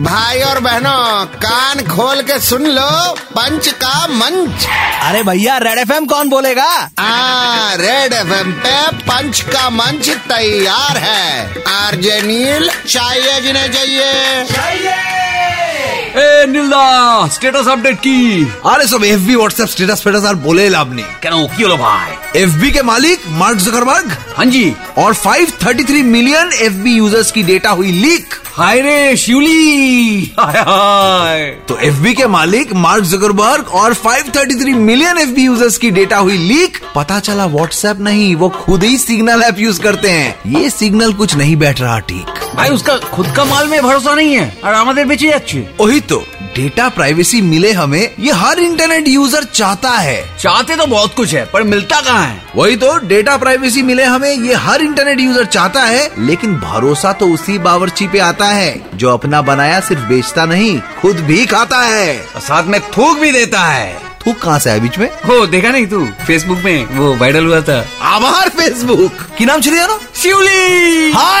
भाई और बहनों कान खोल के सुन लो पंच का मंच। अरे भैया रेड एफएम कौन बोलेगा? आ, रेड एफएम पे पंच का मंच तैयार है। आरजे नील चाहिए जिन्हें चाहिए। ए स्टेटस अपडेट की। अरे सब एफ़ बी व्हाट्सएप स्टेटस फेटस यार बोले आपने क्या की बोलो भाई? एफ़ बी के मालिक मार्क जुकरबर्ग? हाँ जी। और 533 मिलियन एफ़ बी यूज़र्स की डेटा हुई लीक हाय रे, शिवली। हाय हाय। तो एफबी के मालिक मार्क जुकरबर्ग और 533 मिलियन एफबी यूज़र्स की डेटा हुई लीक पता चला व्हाट्सएप नहीं, वो खुद ही सिग्नल ऐप यूज़ करते हैं। ये सिग्नल कुछ नहीं बैठ रहा, ठीक। ভাই उसका खुद का माल में भरोसा नहीं है और আমাদের বেঁচে যাচ্ছে वही तो डेटा प्राइवेसी मिले हमें ये हर इंटरनेट यूजर चाहता है चाहते तो बहुत कुछ है पर मिलता कहाँ है वही तो डेटा प्राइवेसी मिले हमें ये हर इंटरनेट यूजर चाहता है लेकिन भरोसा तो उसी बावर्ची पे आता है जो अपना बनाया सिर्फ बेचता नहीं खुद भी खाता है और साथ में थूक भी देता है तू कहाँ से है बीच में हो देखा नहीं तू फेसबुक में वो वायरल हुआ था आभार फेसबुक की नाम चलिए ना शिवली हाय शिवली